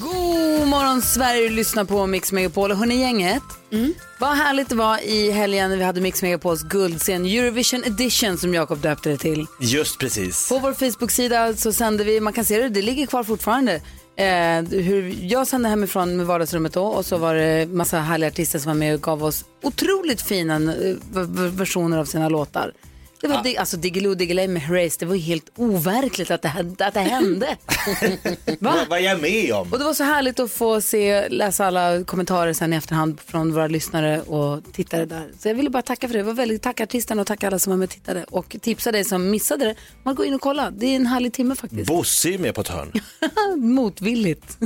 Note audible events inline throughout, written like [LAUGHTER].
God morgon Sverige, du lyssnar på Mix Megapol. Och hörni gänget, vad härligt det var i helgen när vi hade Mix Megapols guldscen Eurovision edition som Jakob döpte det till. Just precis. På vår Facebook-sida så sände vi, man kan se det, det ligger kvar fortfarande. Eh, hur jag sände hemifrån med vardagsrummet då och så var det massa härliga artister som var med och gav oss otroligt fina eh, versioner av sina låtar. Det var di- alltså Diggiloo Diggiley med Herreys, det var helt overkligt att det, hände- att det hände. [LAUGHS] Va? Vad, vad är jag med om? Och det var så härligt att få se, läsa alla kommentarer sen i efterhand från våra lyssnare och tittare där. Så jag ville bara tacka för det. det var väldigt, tacka artisterna och tacka alla som var med och tittade. Och tipsa dig som missade det. Man går in och kolla. Det är en härlig timme faktiskt. Bosse är med på ett hörn. [LAUGHS] Motvilligt. [LAUGHS]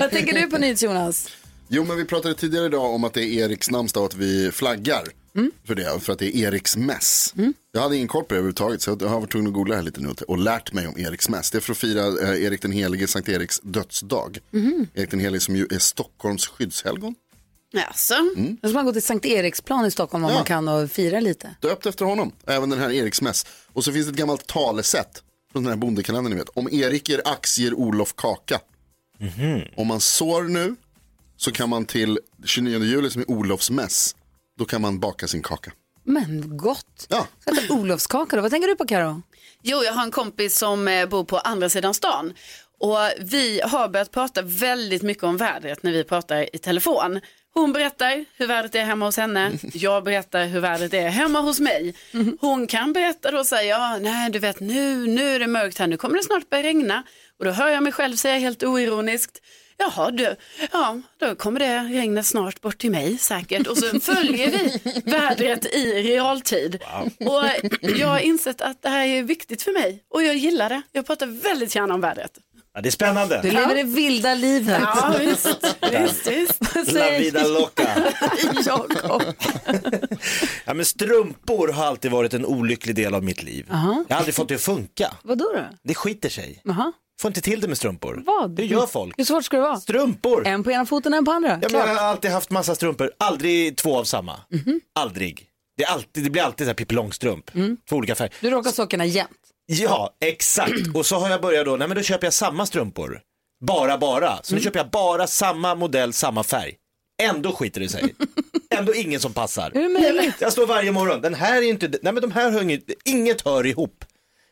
Vad tänker du på nyhets Jonas? Jo, men vi pratade tidigare idag om att det är Eriks namnsdag och att vi flaggar Mm. för det, för att det är Eriks mäss. Jag hade ingen koll på det överhuvudtaget, så jag har varit tvungen att googla här lite nu och lärt mig om Eriks mäss. Det är för att fira eh, Erik den helige, Sankt Eriks dödsdag. Mhm. Erik den helige som ju är Stockholms skyddshelgon. Jaså? Då ska man gå till Sankt Eriksplan i Stockholm om Ja. man kan och fira lite. Döpt efter honom, även den här Eriks mäss. Och så finns det ett gammalt talesätt från den här bondekalendern ni vet. Om Erik ger aktier Olof kaka. Om man sår nu så kan man till 29 juli som är Olofs mäss, då kan man baka sin kaka. Men gott. Ja. Olofskaka då. Vad tänker du på Karo? Jo, jag har en kompis som eh, bor på andra sidan stan. Och vi har börjat prata väldigt mycket om vädret när vi pratar i telefon. Hon berättar hur vädret är hemma hos henne. [LAUGHS] Jag berättar hur vädret är hemma hos mig. Hon kan berätta då och säga, ja, nej du vet nu, nu är det mörkt här, nu kommer det snart börja regna. Och då hör jag mig själv säga helt oironiskt, jaha du, ja då kommer det regnet snart bort till mig säkert. Och så [LAUGHS] följer vi vädret i realtid. Och jag har insett att det här är viktigt för mig och jag gillar det. Jag pratar väldigt gärna om vädret. Ja, det är spännande. Du lever det vilda livet. Ja, visst, visst, visst. [LAUGHS] La vida loca. [LAUGHS] Jakob. Ja, men strumpor har alltid varit en olycklig del av mitt liv. Jag har aldrig fått det att funka. Vadå då? Det skiter sig. Jaha. Får inte till det med strumpor. Vad? Hur gör folk? Hur svårt ska det vara? Strumpor. En på ena foten, en på andra. Ja, men Klart. jag har alltid haft massa strumpor, aldrig två av samma. Aldrig. Det, är alltid, det blir alltid så här Pippi Långstrump, två olika färger. Du råkar sockorna jämt. Ja, exakt. Och så har jag börjat då, nej men då köper jag samma strumpor. Bara, bara. Så nu köper jag bara samma modell, samma färg. Ändå skiter det sig. [LAUGHS] Ändå ingen som passar. Hur det möjligt? Jag står varje morgon, den här är inte, nej men de här hör inget, inget hör ihop.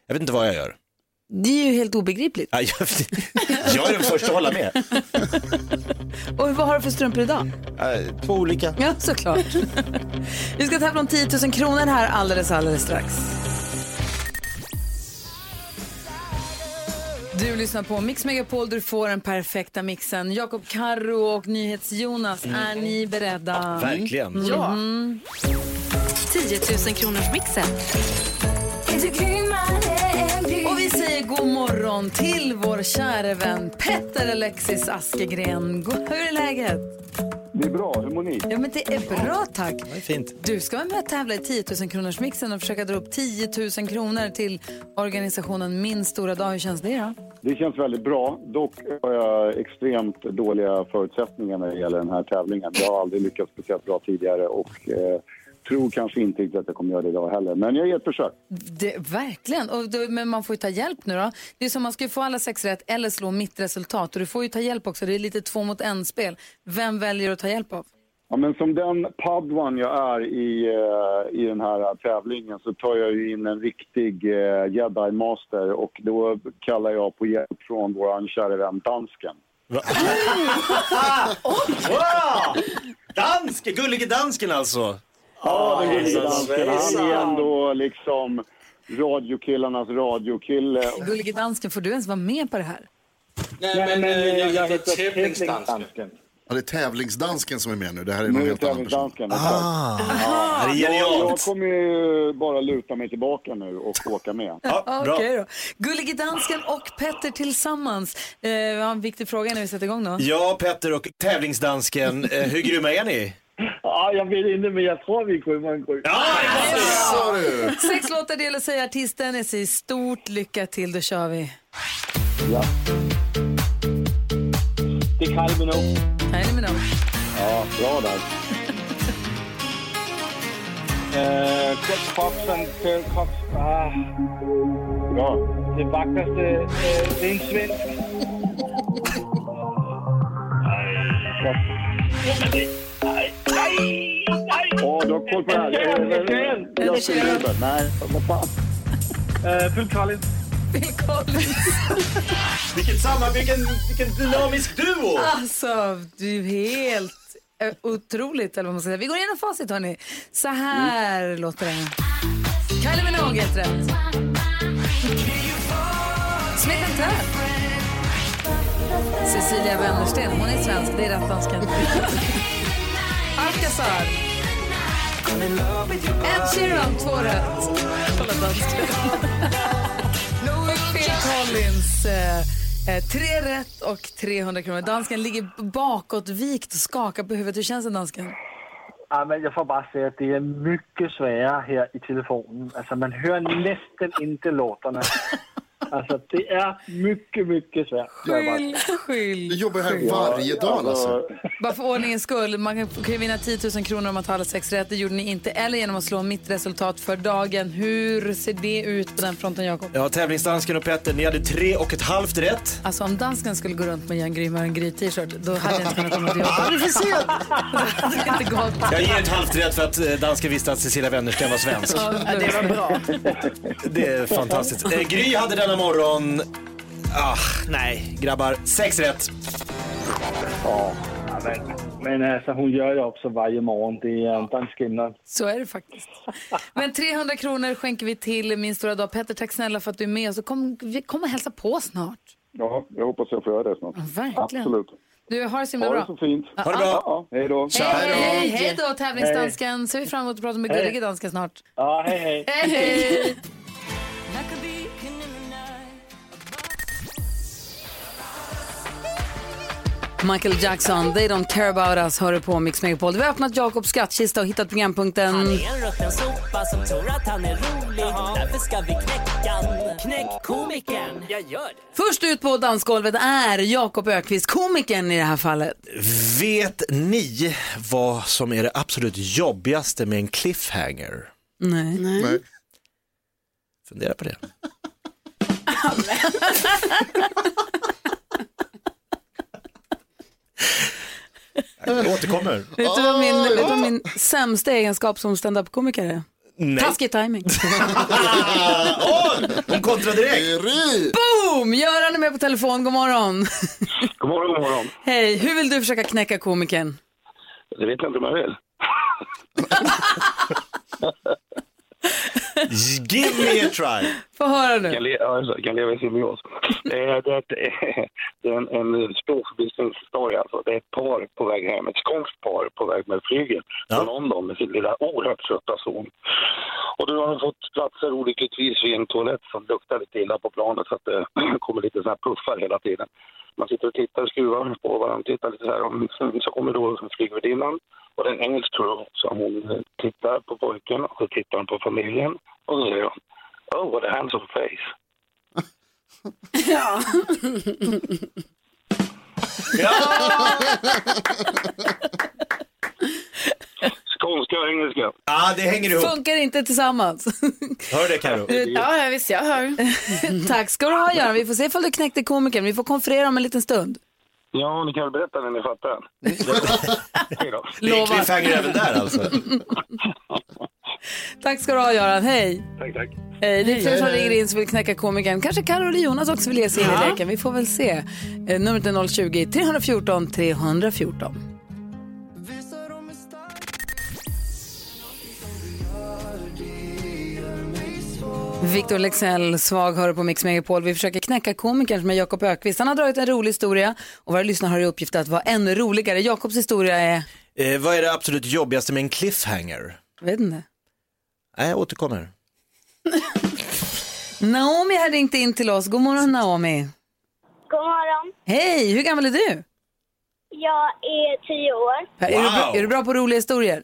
Jag vet inte vad jag gör. Det är ju helt obegripligt. Ja, Jag, [LAUGHS] jag är den första att hålla med. [LAUGHS] Och vad har du för strumpor idag? Eh, Två olika. Ja, såklart. Vi ska tävla om 10 000 kronor här alldeles, alldeles strax. Du lyssnar på Mix Megapol, du får den perfekta mixen. Jakob Karro och NyhetsJonas, är ni beredda? Verkligen. Ja. 10 000 kronors mixen. God morgon till vår kära vän Petter Alexis Askegren. Hur är läget? Det är bra, hur mår ni? Ja, men det är bra tack. Det är fint. Du ska vara med och tävla i 10 000 kronors mixen och försöka dra upp 10 000 kronor till organisationen Min stora dag. Hur känns det då? Det känns väldigt bra. Dock har jag extremt dåliga förutsättningar när det gäller den här tävlingen. Jag har aldrig lyckats speciellt bra tidigare och eh, tror kanske inte riktigt att jag kommer göra det idag heller. Men jag ger ett försök. Det, verkligen, och då, men man får ju ta hjälp nu då. Det är som man ska ju få alla sex rätt eller slå mitt resultat och du får ju ta hjälp också. Det är lite två mot en spel. Vem väljer du att ta hjälp av? Ja, men som den padwan jag är i, eh, i den här tävlingen så tar jag ju in en riktig eh, jedi master och då kallar jag på hjälp från vår kära vän dansken. [LAUGHS] Wow! Dansk, gullige dansken alltså. Ja, den gullige dansken. Han är ändå liksom radiokillarnas radiokille. Gullige dansken, får du ens vara med på det här? Nej, men, jag heter tävlingsdansken. Ja, det är tävlingsdansken som är med nu. Det här är Nu någon helt annan person. tävlingsdansken. exakt. Ah, det är Jag, jag genialt. kommer ju bara luta mig tillbaka nu och åka med. Ja, [LAUGHS] bra. Okej då. Gullige dansken och Petter tillsammans. Eh, vi har en viktig fråga när vi sätter igång då. Ja, Petter och tävlingsdansken, eh, hur grymma är ni? Ja, jag vet inte, men jag tror vi kommer gå. Ja, Sa du? Sex låtar det gäller att säga artisten. Jag säger stort lycka till, då kör vi. Ja. Det är Kylie Minogue. Kylie Minogue. Ja, bra där. Uh, Greg Fox och Pearl Cox. Ah. Bra. Det vackraste, uh, det är en svensk. Justin Bieber. Nej, vad fan. Phil Collins. Phil Collins. [LAUGHS] Vilket samarbete, vilken, vilken dynamisk duo! Alltså, du är helt eh, otroligt. Eller vad man ska säga. Vi går igenom facit, hörni. Så här låter det. Kylie Minogue, helt rätt. Smith Tell. Cecilia Wennersten, hon är svensk. Det är rätt dansken. [LAUGHS] Alcazar. Ed Sheeran, två rätt. Kolla dansken. [LAUGHS] Phil Collins. Eh, eh, tre rätt och 300 kronor. Dansken ligger bakåtvikt och skakar på huvudet. Hur känns det, dansken? Ja, men jag får bara säga att det är mycket svårare här i telefonen. Alltså man hör nästan inte låtarna. [LAUGHS] Alltså det är mycket, mycket svårt. Skyll, Du skyll. jobbar här varje dag alltså. Bara för ordningens skull, man kan ju vinna 10 000 kronor om man tar alla sex rätt. Det gjorde ni inte. Eller genom att slå mitt resultat för dagen. Hur ser det ut på den fronten, Jakob? Ja, tävlingsdansken och Petter, ni hade tre och ett halvt rätt. Alltså om dansken skulle gå runt med en grymmare än Gry-t-shirt, då hade jag inte kunnat komma till [LAUGHS] jobbet. Vi får se. Det är inte gott. Jag ger ett halvt rätt för att eh, dansken visste att Cecilia Wennersten var svensk. Ja, det var bra. Det är fantastiskt. Eh, Gry hade denna morgon... Ah, nej, grabbar. Sex rätt. Ja, men, men alltså hon gör ju också varje morgon. Det är inte en skillnad. Så är det faktiskt. Men 300 kronor skänker vi till Min stora dag. Petter, tack snälla för att du är med oss. Kom, vi kommer hälsa på snart. Ja, jag hoppas jag får göra det snart. Ja, verkligen. Absolut. Du, har det så himla Ha det bra. så fint. Ha det bra. Ja, hej då. Hej, hej, hej då tävlingsdansken. Ser vi fram emot att prata med gullige dansken snart. Ja, hej hej. Hej, hej. Michael Jackson, They Don't Care About Us, hör du på Mix Megapol. Vi har öppnat Jakobs skattkista och hittat programpunkten. Han är en rutten sopa som tror att han är rolig Därför ska vi knäcka. Knäck komikern. Jag gör det. Först ut på dansgolvet är Jakob Ökvist, komikern i det här fallet. Vet ni vad som är det absolut jobbigaste med en cliffhanger? Nej. Nej. Fundera på det. [LAUGHS] Jag återkommer. Vet du vad min, vet du vad min sämsta egenskap som stand-up-komiker är? Nej. Taskig timing. [LAUGHS] Åh, hon kontrar direkt. Boom! Göran är med på telefon, god morgon. God morgon, god morgon. Hej, hur vill du försöka knäcka komikern? Det vet jag inte om jag vill. [LAUGHS] [LAUGHS] Give me a try. Få höra nu. Kan, le- ja, alltså, kan leva i symbios. Det är, det är, ett- det är en, en språkförbistringshistoria. Alltså. Det är ett par på väg hem, ett skånskt par på väg med flyget Ja. från London med sin lilla oerhört söta son. Och då har de fått platser olyckligtvis vid en toalett som luktar lite illa på planet så att det kommer lite såna här puffar hela tiden. Man sitter och tittar och skruvar på varandra, tittar lite så här. Och så kommer då flygvärdinnan och det är en engelsk crew så hon eh, tittar på pojken och så tittar hon på familjen och så säger hon Oh, what a handsome face. Skånska och engelska. Ja, det hänger ihop. Funkar inte tillsammans. [LAUGHS] Hör det Karo. Ja, visst, jag hör. [LAUGHS] Tack ska du ha Göran. Vi får se ifall du knäckte komikern. Vi får konferera om en liten stund. Ja, ni kan väl berätta när ni fattar. [LAUGHS] Det är Lovar. cliffhanger även där alltså. Tack ska du ha Göran. Hej. Tack, tack. Hej. Det är fler som ringer in som vill knäcka komikern. Kanske Carro eller Jonas också vill ge sig in i leken. Vi får väl se. Eh, numret är 020-314 314. Victor Lexell, svag hör på Mix Megapol. Vi försöker knäcka komikern som är Jakob Ökvist. Han har dragit en rolig historia och våra lyssnare har i uppgift att vara ännu roligare. Jakobs historia är, Eh, vad är det absolut jobbigaste med en cliffhanger? jag vet inte. Nej, jag återkommer. [LAUGHS] Naomi har ringt in till oss. God morgon Naomi. God morgon. Hej, hur gammal är du? Jag är tio år. Är, du, bra- är du bra på roliga historier?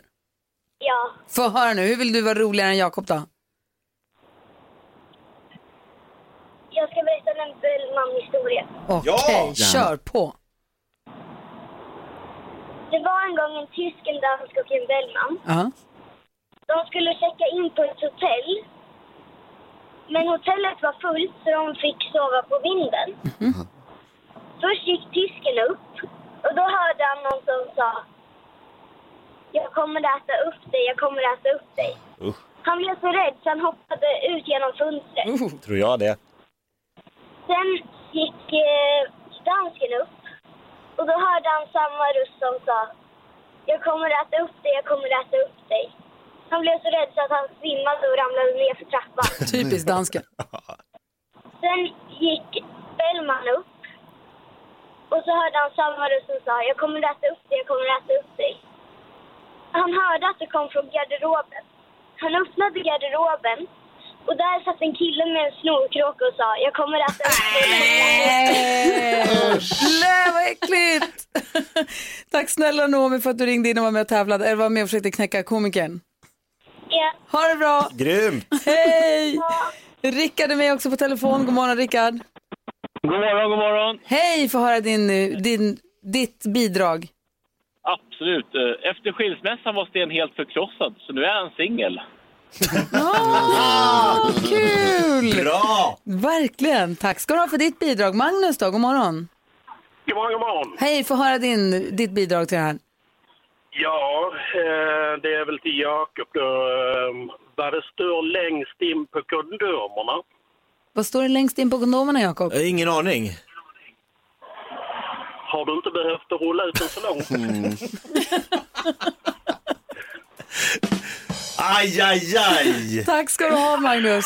Ja. Få höra nu, hur vill du vara roligare än Jakob då? Jag ska berätta en Bellman-historia. Okej, Ja! kör på. Det var en gång en tysk, en dansk och en Bellman. Ja. De skulle checka in på ett hotell. Men hotellet var fullt så de fick sova på vinden. Först gick tysken upp och då hörde han någon som sa Jag kommer att äta upp dig, jag kommer att äta upp dig. Usch. Han blev så rädd så han hoppade ut genom fönstret. Tror jag det. Sen gick eh, dansken upp och då hörde han samma röst som sa Jag kommer äta upp dig, jag kommer äta upp dig. Han blev så rädd så att han svimmade och ramlade ner för trappan. [LAUGHS] Typiskt dansken. Sen gick Bellman upp och så hörde han samma röst som sa Jag kommer äta upp dig, jag kommer äta upp dig. Han hörde att det kom från garderoben. Han öppnade garderoben och där satt en kille med en snorkråka och sa Jag kommer att äta upp. Nej, vad äckligt! [LAUGHS] Tack snälla Noomi för att du ringde in och var med och tävlade, eller var med och försökte knäcka komikern. Ja. Ha det bra! Grymt! Hej! Rickard är med också på telefon. God morgon Rickard. God morgon, god morgon. Hej, få höra din, din, ditt bidrag. Absolut. Eh, Efter skilsmässan var Sten helt förkrossad, så nu är han singel. Åh, [LAUGHS] kul! Bra! Verkligen. Tack ska du ha för ditt bidrag. Magnus då, god morgon. God morgon, god morgon. Hej, få höra din, ditt bidrag till det här. Ja, eh, det är väl till Jakob då. Eh, vad det står längst in på kondomerna. Vad står det längst in på kondomerna, Jakob? Jag har ingen aning. Har du inte behövt att rulla ut den så långt? [LAUGHS] Aj, aj, aj! Tack ska du ha, Magnus.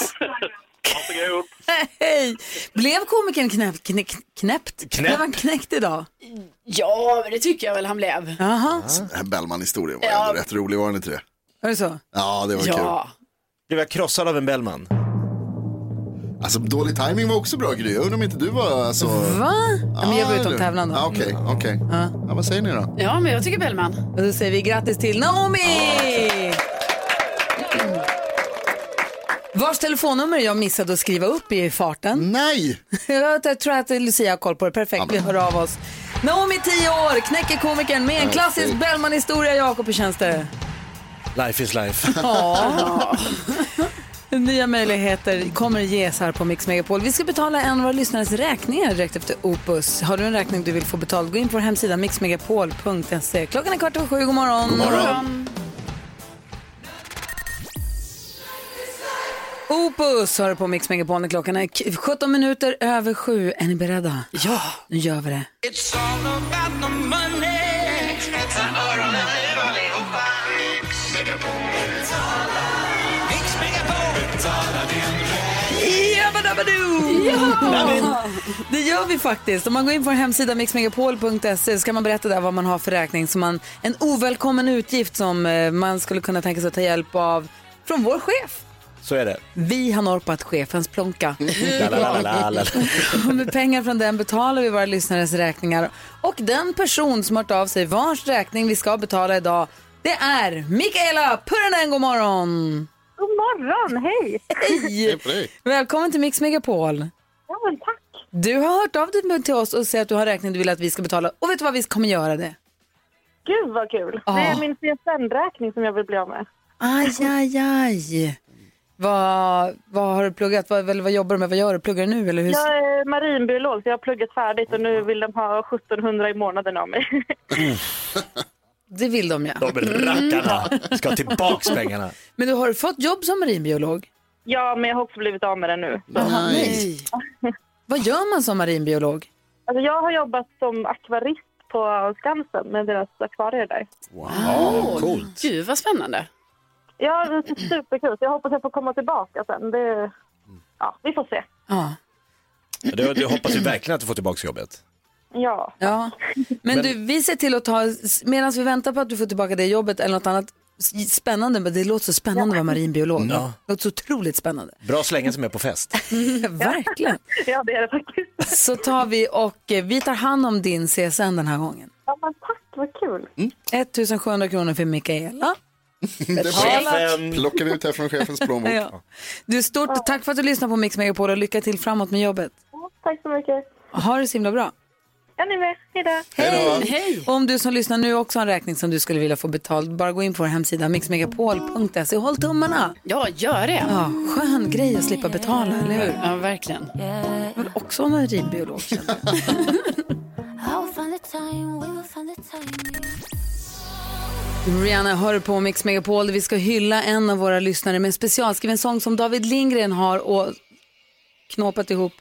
Hej! Blev komikern knäppt? Knäpp, knäppt? Knäpp. Blev han knäckt idag? Ja, men det tycker jag väl han blev. Jaha, Den här Bellman-historien var Ja. ändå rätt rolig, var den inte det? var det så? Ja, det var kul. Ja. Blev jag krossad av en Bellman? Alltså dålig timing var också bra Gry. Jag undrar om inte du var alltså... Va? Ja, men jag var Ah, utom du. tävlan då. Ja, Okej, okej. Ja, vad säger ni då? ja, men jag tycker Bellman. Och då säger vi grattis till Naomi! Vars telefonnummer jag missade att skriva upp i farten. Nej! [LAUGHS] Jag tror att Lucia har koll på det. Perfekt, vi hör av oss. Naomi, 10 år, knäcker komikern med en klassisk Bellman-historia. Jakob, hur känns det? Life is life. [LAUGHS] Ja. Nya möjligheter kommer ges här på Mix Megapol. Vi ska betala en av våra lyssnares räkningar direkt efter Opus. Har du en räkning du vill få betald, gå in på vår hemsida mixmegapol.se. Klockan är kvart över sju, god morgon. God morgon. Opus har du på Mix Megapol när klockan är k- 17 minuter över sju. Är ni beredda? Ja. Nu gör vi det. Jabbadabadoo! Ja! Det gör vi faktiskt. Om man går in på vår hemsida mixmegapol.se så kan man berätta där vad man har för räkning. Som man, en ovälkommen utgift som eh, man skulle kunna tänka sig att ta hjälp av från vår chef. Så är det. Vi har norpat chefens plånka. [LAUGHS] Med pengar från den betalar vi våra lyssnares räkningar. Och den person som har hört av sig vars räkning vi ska betala idag, det är Mikaela Purranen. God morgon! God morgon, hej! Hej! Välkommen till Mix Megapol. Ja, men tack. Du har hört av dig till oss och säger att du har räkning du vill att vi ska betala. Och vet du vad, vi kommer göra det. Gud vad kul. Ah. Det är min CSN-räkning som jag vill bli av med. Aj, aj, aj. Vad, vad har du pluggat? Vad, eller vad jobbar du med? Vad gör du? Pluggar du nu? Eller hur? Jag är marinbiolog så jag har pluggat färdigt och nu vill de ha 1700 i månaden av mig. [LAUGHS] Det vill de ja. De rackarna ska ha tillbaks pengarna. [LAUGHS] Men du har fått jobb som marinbiolog? ja, men jag har också blivit av med det nu. Nej. Vad gör man som marinbiolog? Alltså, jag har jobbat som akvarist på Skansen med deras akvarier där. Wow, coolt. Gud vad spännande. Ja, det är superkul. Så jag hoppas jag får komma tillbaka sen. Det, ja, vi får se. Ja. Du, du hoppas ju verkligen att du får tillbaks jobbet. Ja. Ja, men, Men- du, vi ser till att ta, medan vi väntar på att du får tillbaka det jobbet eller något annat spännande, men det låter så spännande att vara marinbiolog. Ja. Det låter så otroligt spännande. Bra slänga som är på fest. [LAUGHS] Verkligen. ja, det är det faktiskt. Så tar vi och eh, vi tar hand om din CSN den här gången. Ja, men tack, vad kul. 1700 kronor för Mikaela. Det plockar vi ut här från chefens plånbok. Ja. Du, stort tack för att du lyssnar på Mix Megapol och lycka till framåt med jobbet. Tack så mycket. Ha det så himla bra. Ja, ni med. Hej då. Hej! Om du som lyssnar nu också har en räkning som du skulle vilja få betald, bara gå in på vår hemsida mixmegapol.se håll tummarna. Ja, gör det. Ja, skön grej att slippa betala, eller hur? Ja, verkligen. Jag vill också vara marinbiolog. känner jag. [LAUGHS] Rihanna hör på Mix Megapol där vi ska hylla en av våra lyssnare med en specialskriven sång som David Lindgren har och knåpat ihop.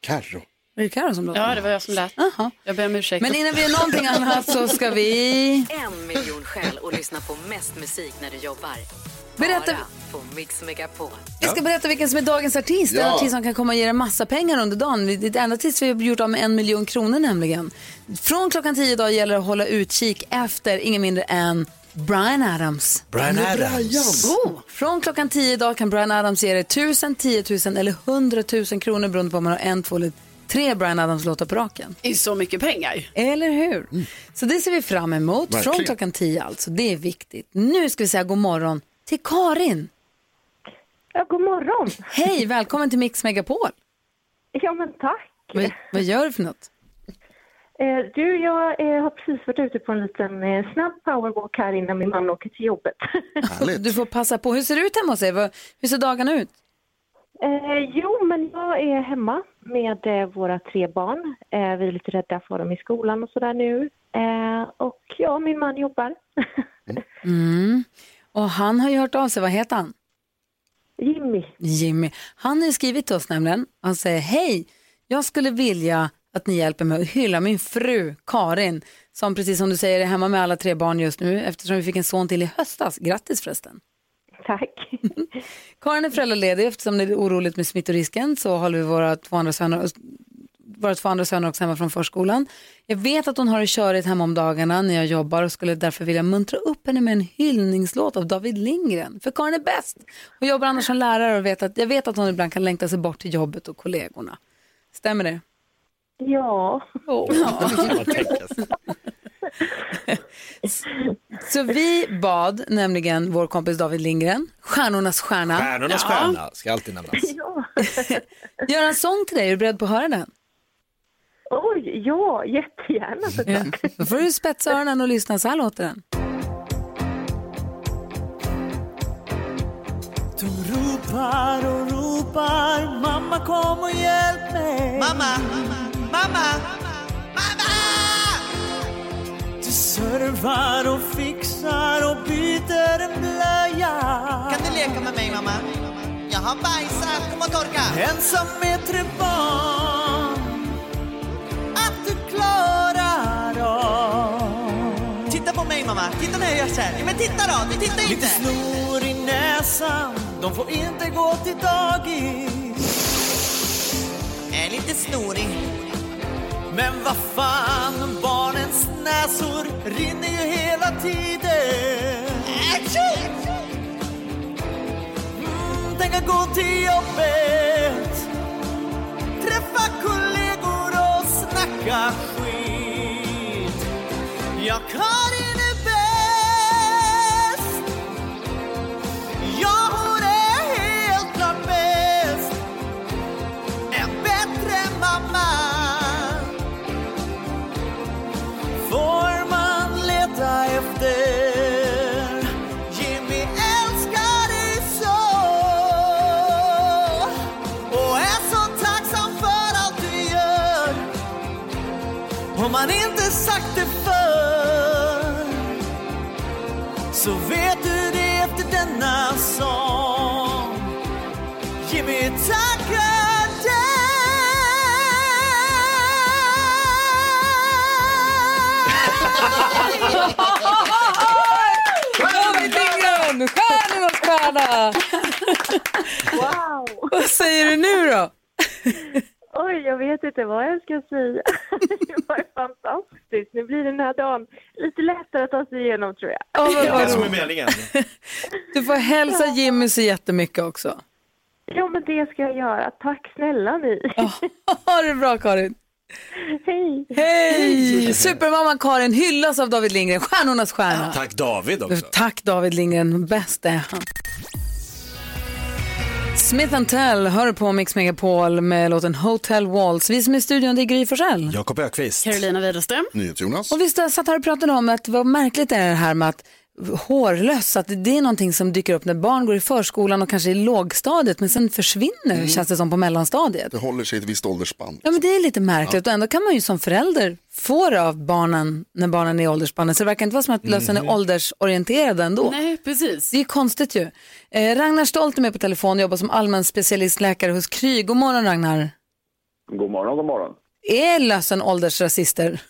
Carro. Är det Karo som låter? Ja, det var jag som lät. Aha. Jag ber om ursäkt. Men innan vi gör någonting annat så ska vi... En miljon skäl att lyssna på mest musik när du jobbar. Berätta- Bara på Mix Megapol. Vi ska berätta vilken som är dagens artist. En Ja. artist som kan komma och ge dig massa pengar under dagen. Det är enda artist vi har gjort av med en miljon kronor nämligen. Från klockan tio idag gäller det att hålla utkik efter ingen mindre än Brian Adams. Brian Adams. Oh, från klockan tio idag kan Brian Adams ge dig tusen, tio tusen eller hundratusen kronor beroende på om man har en, två eller tre Brian Adams-låtar på raken. Det är så mycket pengar. Eller hur? Så det ser vi fram emot. Verkligen. Från klockan tio alltså. Det är viktigt. Nu ska vi säga god morgon till Karin. Ja, god morgon. Hej, välkommen till Mix Megapol. Ja, men tack. Vad, vad gör du för något? Eh, du, jag eh, har precis varit ute på en liten eh, snabb powerwalk här innan min man åker till jobbet. [LAUGHS] Du får passa på. Hur ser det ut hemma hos er? Hur ser dagarna ut? Eh, jo, men jag är hemma med eh, våra tre barn. Eh, vi är lite rädda för dem i skolan och sådär nu. Och ja, min man jobbar. [LAUGHS] Mm. Och han har ju hört av sig. Vad heter han? Jimmy. Jimmy. Han har ju skrivit till oss nämligen. Han säger hej, jag skulle vilja att ni hjälper mig att hylla min fru Karin som precis som du säger är hemma med alla tre barn just nu eftersom vi fick en son till i höstas. Grattis förresten. Tack. [LAUGHS] Karin är föräldraledig eftersom det är oroligt med smittorisken så håller vi våra två andra söner våra två andra söner också hemma från förskolan. Jag vet att hon har det körigt hemma om dagarna när jag jobbar och skulle därför vilja muntra upp henne med en hyllningslåt av David Lindgren. För Karin är bäst. Hon jobbar annars som lärare och vet att, jag vet att hon ibland kan längta sig bort till jobbet och kollegorna. Stämmer det? Ja. Ja. [LAUGHS] Så vi bad nämligen vår kompis David Lindgren, stjärnornas stjärna. Stjärnornas stjärna ska alltid nämnas. [LAUGHS] Göra en sång till dig, är du beredd på att höra den? Oj, ja, jättegärna Ja. såklart. Då får du spetsa öronen och lyssna, så här låter den. De ropar och ropar, mamma kom och hjälp mig. Mamma, mamma, mamma! Du servar och fixar och byter en blöja. Kan du leka med mig mamma? Jag har bajsat, kom och torka! Ensam med tre barn. Att du klarar av. Titta på mig mamma, titta när jag gör så här. Men titta då, du tittar Lite inte! snor i näsan, de får inte gå till dagis. Är lite snorig. Men vad fan, barnens näsor rinner ju hela tiden. Mm, tänk att gå till jobbet, snacka skit. Ja, Karin är stjärna! Wow! Vad säger du nu då? Oj, jag vet inte vad jag ska säga. [LAUGHS] Det var fantastiskt. Nu blir den här dagen lite lättare att ta sig igenom tror jag. Ja, vad- Det är det som är meningen. Du får hälsa Jimmy så jättemycket också. Ja, men det ska jag göra. Tack snälla ni. [LAUGHS] Ha det bra Karin. Hej! Hej! Supermamman Karin hyllas av David Lindgren, stjärnornas stjärna. Tack David också. Tack David Lindgren, bäst är han. Smith Tell hör på Mix Megapol med låten Hotel Walls. Vi som är i studion det är Gry Forssell. Jakob Ökvist. Carolina Widerström. Jonas. Och vi satt här och pratade om att vad märkligt är det här med att hårlöss, att det är någonting som dyker upp när barn går i förskolan och kanske i lågstadiet men sen försvinner Mm. känns det som på mellanstadiet. Det håller sig i ett visst åldersspann. Ja men det är lite märkligt och ändå kan man ju som förälder få det av barnen när barnen är i åldersspannet så det verkar inte vara som att lössen är åldersorienterad ändå. Nej, precis. Det är konstigt ju. Eh, Ragnar Stolt är med på telefon och jobbar som allmän specialistläkare hos Kry. God morgon Ragnar. God morgon, god morgon. Är lössen åldersrasister? [LAUGHS]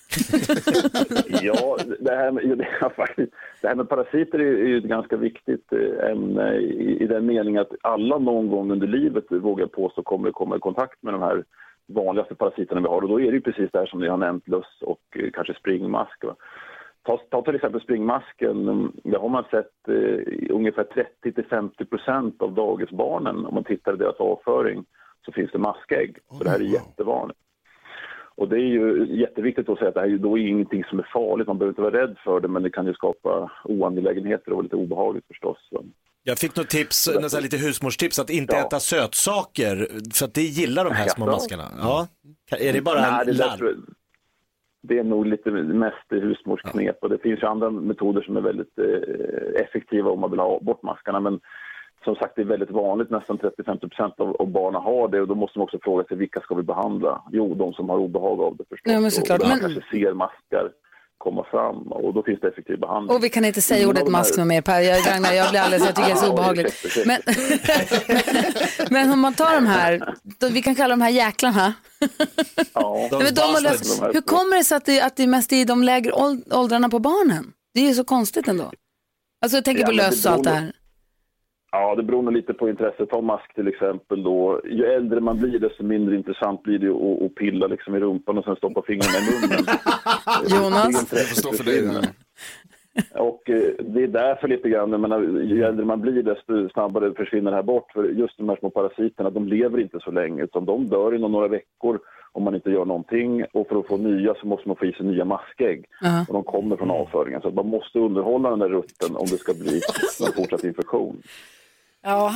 Ja, det här med, det, här faktiskt, det här med parasiter är ju ett ganska viktigt eh, ämne i, i den meningen att alla någon gång under livet, vågar jag påstå, kommer komma i kontakt med de här vanligaste parasiterna vi har. Och då är det ju precis det här som ni har nämnt, löss och eh, kanske springmask. va. Ta, ta till exempel springmasken. Där har man sett eh, ungefär 30-50 procent av dagisbarnen, om man tittar i deras avföring, så finns det maskägg. Så det här är jättevanligt. Och det är ju jätteviktigt att säga att det här är då ingenting som är farligt. Man behöver inte vara rädd för det, men det kan ju skapa oangelägenheter och lite obehagligt förstås. Jag fick något tips, nästan lite husmorstips att inte Ja. äta sötsaker för att det gillar de här små maskarna. Ja. Är det bara Nej, det, jag, det är nog lite mest husmorsknep och det finns ju andra metoder som är väldigt eh, effektiva om man vill ha bort maskarna. Men som sagt, det är väldigt vanligt, nästan 30-50% av, av barnen har det och då måste man också fråga sig vilka ska vi behandla? Jo, de som har obehag av det förstås. Ja, men såklart. Och där Men- kanske ser maskar komma fram och då finns det effektiv behandling. Och vi kan inte säga Ingen ordet de här- mask med mer Per. Jag, Ragnar, jag blir alldeles, jag tycker det är så Ja, obehagligt. Men, [LAUGHS] men om man tar de här, då, vi kan kalla de här jäklarna. Ja, Nej, [LAUGHS] men de har löst, hur kommer det sig att det, att det mest är i de lägre åld- åldrarna på barnen? Det är ju så konstigt ändå. Alltså jag tänker Ja, på löss och allt det här. Ja, det beror nog lite på intresset. Ta mask till exempel då. Ju äldre man blir desto mindre intressant blir det att, att pilla liksom i rumpan och sen stoppa fingrarna i munnen. [LAUGHS] Jonas? Det får stå för dig. Och eh, det är därför lite grann, jag menar, ju äldre man blir desto snabbare försvinner det här bort. För just de här små parasiterna, de lever inte så länge utan de dör inom några veckor om man inte gör någonting. Och för att få nya så måste man få i sig nya maskägg. Ja. Och de kommer från avföringen. Så att man måste underhålla den där rutten om det ska bli en fortsatt infektion. Ja.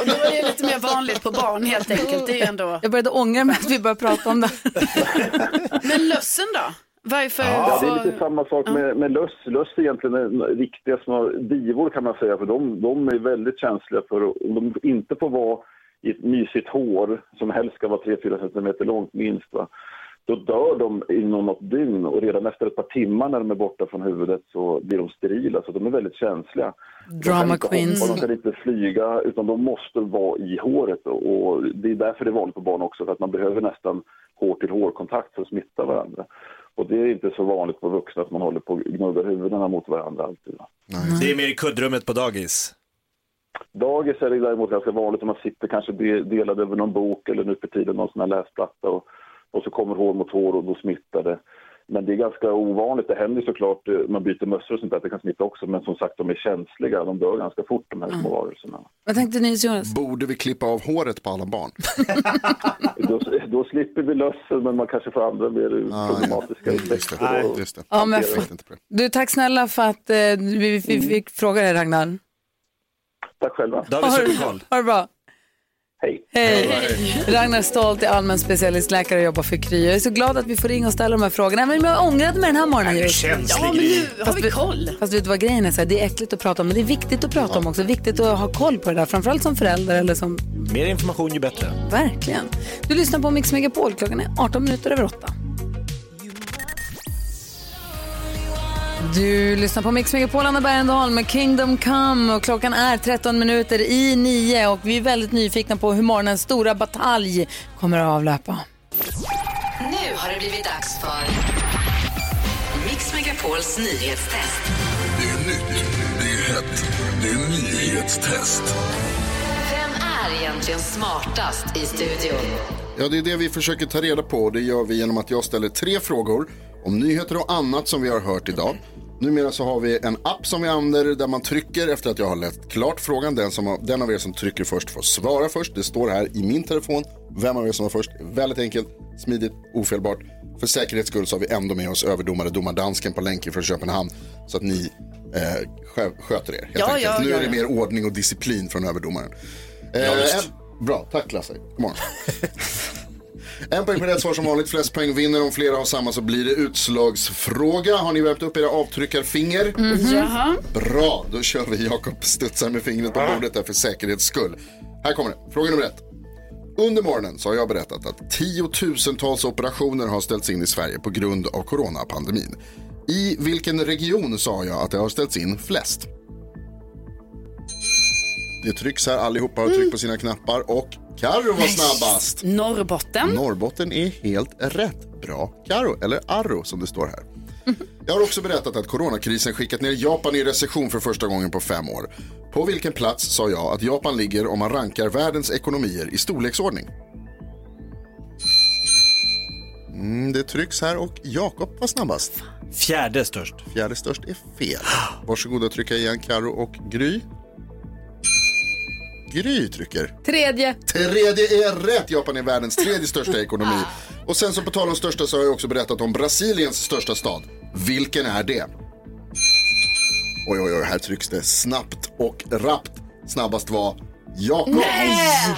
Och då är det lite mer vanligt på barn helt enkelt. Det är ju ändå... Jag började ångra mig att vi började prata om det. [LAUGHS] Men lössen då? Varför? Ja, det är lite samma sak med, med löss. Löss är egentligen en riktiga små divor kan man säga, för de, de är väldigt känsliga för att- om de inte får vara i ett mysigt hår som helst ska vara 3-4 centimeter långt minst. Va? Då dör de inom något dygn och redan efter ett par timmar när de är borta från huvudet så blir de sterila, så de är väldigt känsliga. De Drama inte queens. Hoppa, de kan inte flyga, utan de måste vara i håret. Och det är därför det är vanligt på barn också, för att man behöver nästan hår till hårkontakt för att smitta varandra. Och det är inte så vanligt på vuxna att man håller på och gnuggar huvudena mot varandra alltid. va. Det är mer i kuddrummet på dagis. Dagis är det däremot ganska vanligt om man sitter kanske de- delad över någon bok eller nu för tiden någon sån här läsplatta och, och så kommer hår mot hår och då smittar det. Men det är ganska ovanligt. Det händer såklart, eh, man byter mössor och sånt där, att det kan smitta också. Men som sagt, de är känsliga. De dör ganska fort de här små varelserna. Vad tänkte ni Jonas? Borde vi klippa av håret på alla barn? [LAUGHS] Då, då slipper vi lössen, men man kanske får andra mer problematiska effekter. och- Just det. Ja, men hantera. fa- du, tack snälla för att eh, vi, vi fick fråga dig Ragnar. Tack själva. Då har vi superkoll. Ha det bra. Hej. Hej. Ragnar Stolt är allmän specialistläkare och jobbar för Kry. Jag är så glad att vi får ringa och ställa de här frågorna. Men jag ångrade mig den här morgonen. Men just. känslig Ja, men nu har vi koll. Fast vet du vad grejen är? Så här, det är äckligt att prata om, men det är viktigt att prata om också. Viktigt att ha koll på det där, framförallt som förälder eller som... Mer information ju bättre. Verkligen. Du lyssnar på Mix Megapol, klockan är 18 minuter över 8. Du lyssnar på Mix Megapol, Anna Bergendahl med Kingdom Come och klockan är 13 minuter i 9 och vi är väldigt nyfikna på hur morgonens stora batalj kommer att avlöpa. Nu har det blivit dags för Mix Megapols nyhetstest. Det är nytt, det är hett, det är nyhetstest. Vem är egentligen smartast i studion? Ja, det är det vi försöker ta reda på det gör vi genom att jag ställer tre frågor om nyheter och annat som vi har hört idag. Numera så har vi en app som vi använder där man trycker efter att jag har läst klart frågan. Den, som, har- den av er som trycker först får svara först. Det står här i min telefon. Vem av er som var först. Väldigt enkelt, smidigt, ofelbart. För säkerhets skull så har vi ändå med oss överdomare domardansken på länken från Köpenhamn. Så att ni eh, skö- sköter er helt Ja, enkelt. ja, nu ja, är det ja. mer ordning och disciplin från överdomaren. Eh, Ja, visst. en, bra, tack Lasse. God morgon. [LAUGHS] En poäng på rätt svar som vanligt. Flest poäng vinner. Om flera har samma så blir det utslagsfråga. Har ni värmt upp era avtryckarfinger? Jaha. Bra, då kör vi. Jakob studsar med fingret på bordet där för säkerhets skull. Här kommer det. Fråga nummer ett. Under morgonen så har jag berättat att tiotusentals operationer har ställts in i Sverige på grund av coronapandemin. I vilken region sa jag att det har ställts in flest? Det trycks här, allihopa har tryckt på sina knappar och Karo var snabbast. Norrbotten. Norrbotten är helt rätt. Bra Karo, eller Arro som det står här. Jag har också berättat att coronakrisen skickat ner Japan i recession för första gången på fem år. På vilken plats sa jag att Japan ligger om man rankar världens ekonomier i storleksordning? Mm, det trycks här och Jakob var snabbast. Fjärde störst. Fjärde störst är fel. Varsågoda att trycka igen Karo och Gry. Gry trycker. Tredje. Tredje är rätt. Japan är världens tredje största ekonomi. Och sen så på tal om största så har jag också berättat om Brasiliens största stad. Vilken är det? Oj, oj, oj, här trycks det snabbt och rappt. Snabbast var Jakob. Nej!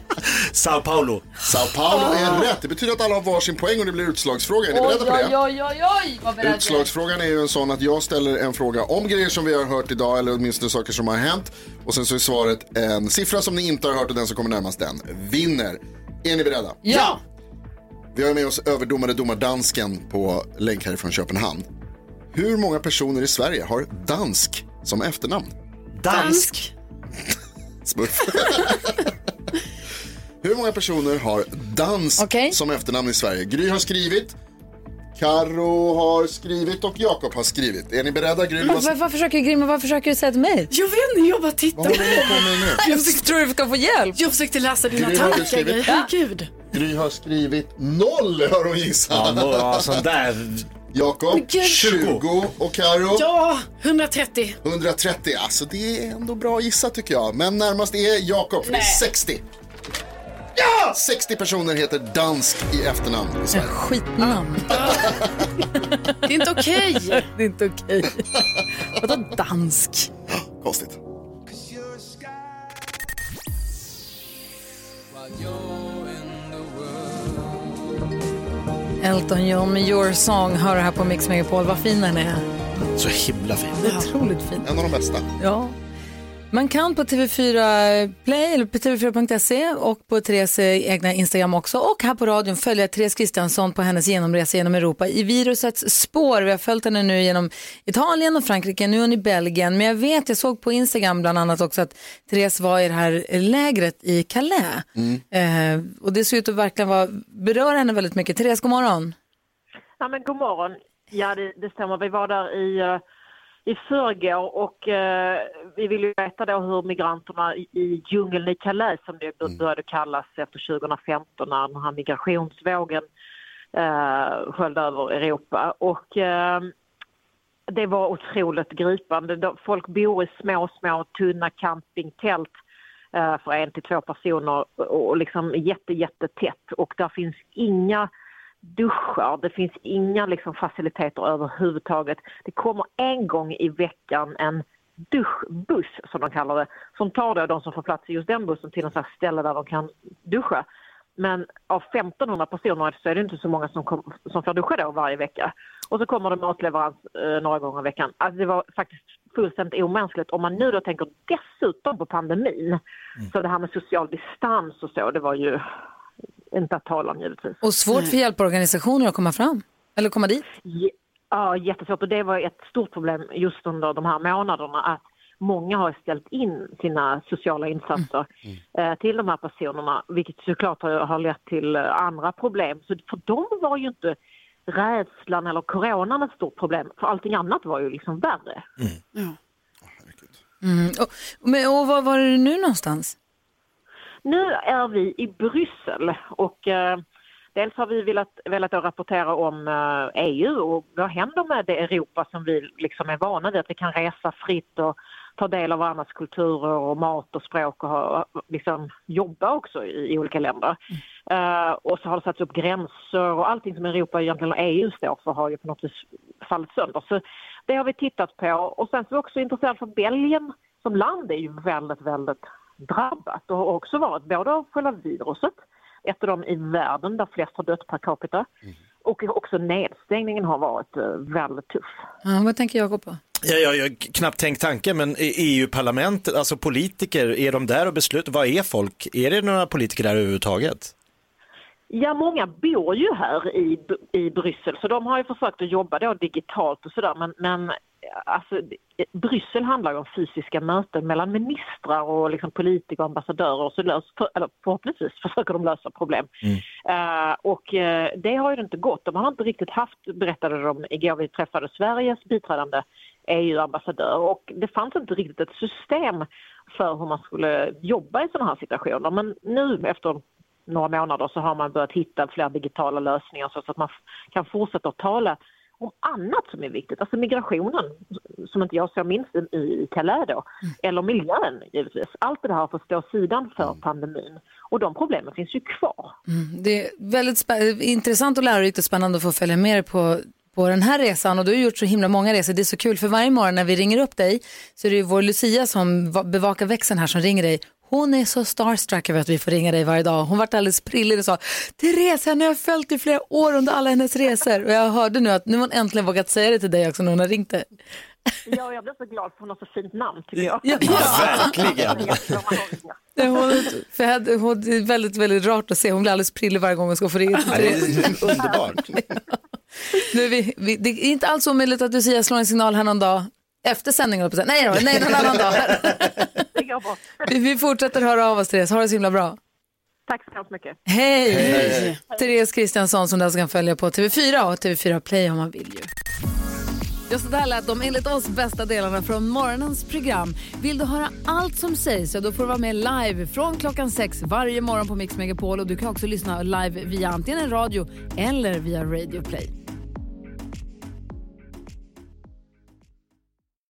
[LAUGHS] Sao Paulo. Sao Paulo är rätt. Det betyder att alla har varsin poäng och det blir utslagsfråga. Är ni beredda på det? oj, oj, oj, vad beredd jag är. Utslagsfrågan är ju en sån att jag ställer en fråga om grejer som vi har hört idag eller åtminstone saker som har hänt. Och sen så är svaret en siffra som ni inte har hört och den som kommer närmast den vinner. Är ni beredda? Ja! Vi har med oss överdomare domardansken på länk härifrån Köpenhamn. Hur många personer i Sverige har dansk som efternamn? Dansk. Smurf. [LAUGHS] Hur många personer har dansk som efternamn i Sverige? Gry har skrivit, Karo har skrivit och Jakob har skrivit. Är ni beredda? Gry, Men vad, vad, vad försöker Grimma, vad försöker du säga till mig? Jag vet inte, jag bara tittar vad håller ni på med nu? Jag försöker- tror du ska få hjälp. Jag försökte läsa dina Gry, har du tankar. skrivit? Herregud. Gry har skrivit noll, hör hon. Ja, nå- ja, sån där. Jakob, gud. 20 och Karo. Ja, 130. 130, alltså det är ändå bra gissat tycker jag. Men närmast är Jakob, för det är 60. Ja! 60 personer heter dansk i efternamn i Sverige. Skitnamn. Det är inte okej. Det är inte okej. Vadå dansk? Konstigt. Elton John med Your Song hör här på Mix Megapol. Vad fin den är. Så himla fin. Otroligt fin. En av de bästa. Ja. Man kan på TV4 Play eller på tv4.se och på Therese egna Instagram också och här på radion följa Therese Kristiansson på hennes genomresa genom Europa i virusets spår. Vi har följt henne nu genom Italien och Frankrike, nu är hon i Belgien. Men jag vet, jag såg på Instagram bland annat också att Therese var i det här lägret i Calais. Eh, och det ser ut att verkligen vara, beröra henne väldigt mycket. Therese, god morgon. Ja, men god morgon. Ja, det, det stämmer. Vi var där i, eh, i förrgår och eh, vi ville ju veta då hur migranterna i, i djungeln i Calais, som det Mm. började kallas efter 2015 när den här migrationsvågen eh, sköljde över Europa. Och eh, det var otroligt gripande. De- Folk bor i små, små tunna campingtält eh, för en till två personer och och liksom jätte, jättetätt. Och där finns inga duschar, det finns inga liksom, faciliteter överhuvudtaget. Det kommer en gång i veckan en duschbuss, som de kallar det, som tar då de som får plats i just den bussen till något slags ställe där de kan duscha. Men av 1500 personer så är det inte så många som, kom, som får duscha då varje vecka. Och så kommer det matleverans eh, några gånger i veckan. Alltså det var faktiskt fullständigt omänskligt. Om man nu då tänker dessutom på pandemin, så det här med social distans och så, det var ju inte att tala om givetvis. Och svårt för hjälporganisationer att komma fram, eller komma dit. Ja, Ja, jättesvårt. Och det var ett stort problem just under de här månaderna att många har ställt in sina sociala insatser eh, till de här personerna, vilket såklart har, lett till eh, andra problem. Så för dem var ju inte rädslan eller coronan ett stort problem, för allting annat var ju liksom värre. Mm. Och, men, och var var är du nu någonstans? Nu är vi i Bryssel och eh, Dels har vi velat, velat rapportera om eh, EU och vad händer med det Europa som vi liksom är vana vid, att vi kan resa fritt och ta del av varandras kulturer och mat och språk och ha, liksom, jobba också i, i olika länder. Eh, och så har det satts upp gränser och allting som Europa egentligen och EU står för har ju på något vis fallit sönder. Så det har vi tittat på och sen så är vi också intresserade för Belgien som land är ju väldigt, väldigt drabbat och har också varit både av själva viruset, ett av de i världen där flest har dött per capita, och också nedstängningen har varit eh, väldigt tuff. Ja, vad tänker Jakob på? Ja, jag har knappt tänkt tanken, men EU-parlamentet, alltså politiker, är de där och beslutar? Vad är folk? Är det några politiker där överhuvudtaget? Ja, många bor ju här i, i Bryssel så de har ju försökt att jobba då digitalt och sådär men, men alltså, Bryssel handlar om fysiska möten mellan ministrar och liksom politiker och ambassadörer och så lös, för, eller förhoppningsvis [LAUGHS] försöker de lösa problem. Eh, och eh, det har ju inte gått. De har inte riktigt haft, berättade de igår, vi träffade Sveriges biträdande EU-ambassadör och det fanns inte riktigt ett system för hur man skulle jobba i sådana här situationer. Men nu efter några månader så har man börjat hitta fler digitala lösningar så att man kan fortsätta att tala om annat som är viktigt, alltså migrationen som inte jag såg minst i, Calais då, eller miljön givetvis. Allt det här fått stå sidan för pandemin och de problemen finns ju kvar. Mm, Det är väldigt intressant och lärorikt och spännande att få följa med på, på den här resan och du har gjort så himla många resor. Det är så kul för varje morgon när vi ringer upp dig så är det ju vår Lucia som va- bevakar växeln här som ringer dig. Hon är så starstruck över att vi får ringa dig varje dag. Hon vart alldeles prillig och sa Therese, henne har jag följt i flera år under alla hennes resor. Och jag hörde nu att nu har hon äntligen vågat säga det till dig också när hon har ringt dig. Ja, jag blev så glad för hon har så fint namn tycker jag. Ja, [LAUGHS] verkligen. Ja, Hon, för hon, det är väldigt, väldigt rart att se. Hon blir alldeles prillig varje gång hon ska få ringa. Ja, det är underbart. Nu är vi, vi, det är inte alls omöjligt att Lucia slår en signal här någon dag efter sändningen. Nej, då, nej, någon annan dag. Går bra. Vi, fortsätter höra av oss, Therese. Ha det så himla bra. Tack så hemskt mycket. Hej! Hej. Therese Kristiansson som du alltså kan följa på TV4 och TV4 Play om man vill ju. Just det där lät de enligt oss bästa delarna från morgonens program. Vill du höra allt som sägs så då får du vara med live från klockan sex varje morgon på Mix Megapol och du kan också lyssna live via antingen en radio eller via Radio Play.